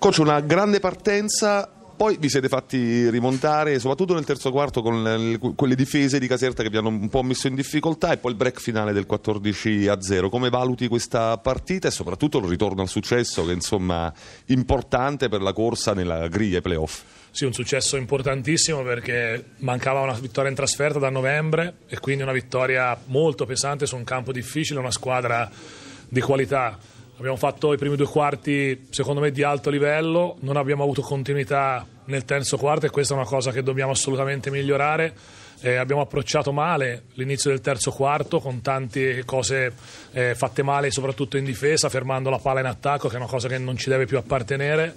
Coach, una grande partenza poi vi siete fatti rimontare, soprattutto nel terzo quarto, con le, quelle difese di Caserta che vi hanno un po' messo in difficoltà e poi il break finale del 14 a 0. Come valuti questa partita e soprattutto il ritorno al successo che insomma importante per la corsa nella griglia playoff? Sì, un successo importantissimo perché mancava una vittoria in trasferta da novembre e quindi una vittoria molto pesante su un campo difficile, una squadra di qualità Abbiamo fatto i primi due quarti, secondo me, di alto livello, non abbiamo avuto continuità nel terzo quarto e questa è una cosa che dobbiamo assolutamente migliorare. Eh, abbiamo approcciato male l'inizio del terzo quarto con tante cose eh, fatte male, soprattutto in difesa, fermando la palla in attacco, che è una cosa che non ci deve più appartenere.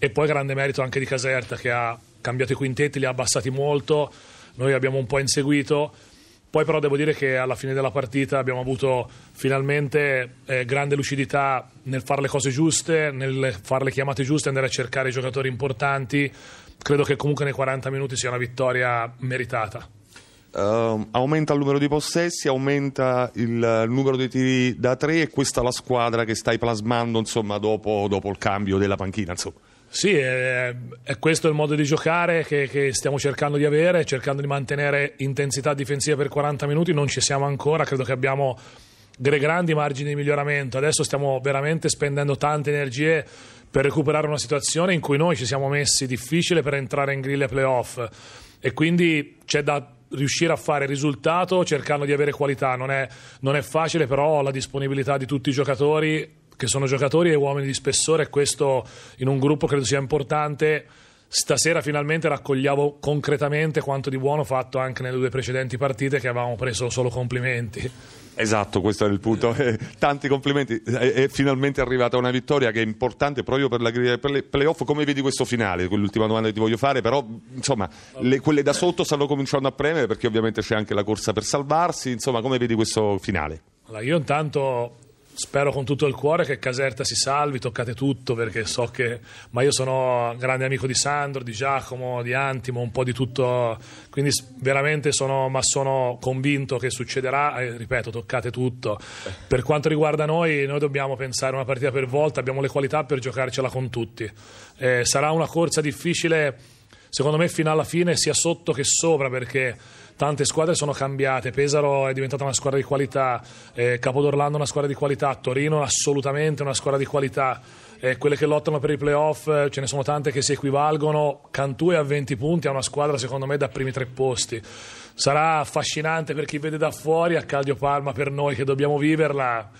E poi grande merito anche di Caserta che ha cambiato i quintetti, li ha abbassati molto. Noi abbiamo un po' inseguito poi però devo dire che alla fine della partita abbiamo avuto finalmente eh, grande lucidità nel fare le cose giuste, nel fare le chiamate giuste, andare a cercare i giocatori importanti. Credo che comunque nei 40 minuti sia una vittoria meritata. Uh, aumenta il numero di possessi, aumenta il numero di tiri da tre e questa è la squadra che stai plasmando insomma, dopo, dopo il cambio della panchina. Insomma. Sì, è, è, questo il modo di giocare che, che, stiamo cercando di avere, cercando di mantenere intensità difensiva per 40 minuti, non ci siamo ancora, credo che abbiamo delle grandi margini di miglioramento, adesso stiamo veramente spendendo tante energie per recuperare una situazione in cui noi ci siamo messi difficile per entrare in grille playoff. E quindi c'è da riuscire a fare risultato cercando di avere qualità, non è, non è facile però la disponibilità di tutti i giocatori che sono giocatori e uomini di spessore e questo in un gruppo credo sia importante. Stasera finalmente raccogliamo concretamente quanto di buono fatto anche nelle due precedenti partite che avevamo preso solo complimenti. Esatto, questo è il punto. Eh, tanti complimenti. È, è, finalmente arrivata una vittoria che è importante proprio per la griglia play, playoff. Come vedi questo finale? Quell'ultima domanda che ti voglio fare, però insomma, le, quelle da sotto stanno cominciando a premere perché ovviamente c'è anche la corsa per salvarsi. Insomma, come vedi questo finale? Allora, io intanto Spero con tutto il cuore che Caserta si salvi, toccate tutto perché so che. Ma io sono grande amico di Sandro, di Giacomo, di Antimo, un po' di tutto. Quindi veramente sono, ma sono convinto che succederà. E, ripeto, toccate tutto. Per quanto riguarda noi, noi dobbiamo pensare una partita per volta, abbiamo le qualità per giocarcela con tutti. Eh, sarà una corsa difficile, secondo me, fino alla fine, sia sotto che sopra perché tante squadre sono cambiate, Pesaro è diventata una squadra di qualità, eh, Capodorlando una squadra di qualità, Torino assolutamente una squadra di qualità, eh, quelle che lottano per i playoff eh, ce ne sono tante che si equivalgono, Cantù è a 20 punti, ha una squadra secondo me da primi tre posti. Sarà affascinante per chi vede da fuori, a Caldio Palma per noi che dobbiamo viverla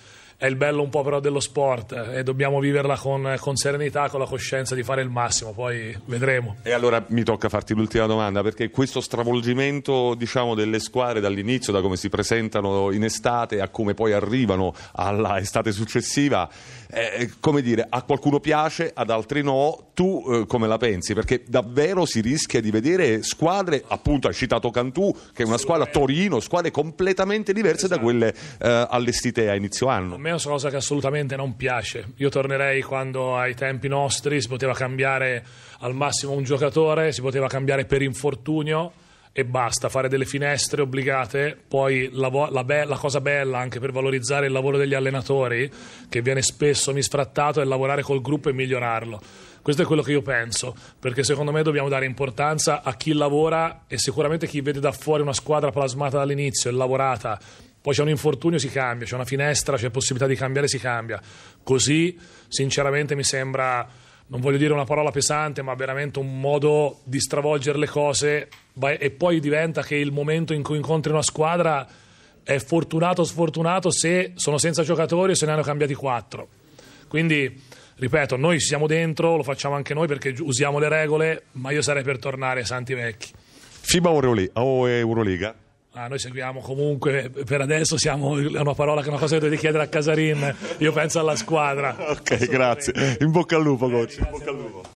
è il bello un po' però dello sport eh, e dobbiamo viverla con, con, serenità, con la coscienza di fare il massimo, poi vedremo. E allora mi tocca farti l'ultima domanda, perché questo stravolgimento diciamo, delle squadre dall'inizio, da come si presentano in estate a come poi arrivano alla estate successiva, eh, come dire, a qualcuno piace, ad altri no, tu eh, come la pensi? Perché davvero si rischia di vedere squadre, appunto hai citato Cantù, che è una squadra Torino, squadre completamente diverse esatto. da quelle eh, allestite a inizio anno. A me è una cosa che assolutamente non piace. Io tornerei quando ai tempi nostri si poteva cambiare al massimo un giocatore, si poteva cambiare per infortunio e basta, fare delle finestre obbligate, poi la, la, be- la, cosa bella anche per valorizzare il lavoro degli allenatori, che viene spesso misfrattato, è lavorare col gruppo e migliorarlo. Questo è quello che io penso, perché secondo me dobbiamo dare importanza a chi lavora e sicuramente chi vede da fuori una squadra plasmata dall'inizio e lavorata poi c'è un infortunio, si cambia, c'è una finestra, c'è possibilità di cambiare, si cambia. Così, sinceramente, mi sembra non voglio dire una parola pesante, ma veramente un modo di stravolgere le cose e poi diventa che il momento in cui incontri una squadra è fortunato o sfortunato se sono senza giocatori o se ne hanno cambiati quattro. Quindi, ripeto, noi siamo dentro, lo facciamo anche noi perché usiamo le regole, ma io sarei per tornare ai santi vecchi. FIBA o Euroliga? Ah, noi seguiamo comunque, per adesso siamo, è una parola che è una cosa che dovete chiedere a Casarin, io penso alla squadra. ok, grazie. In bocca al lupo, coach.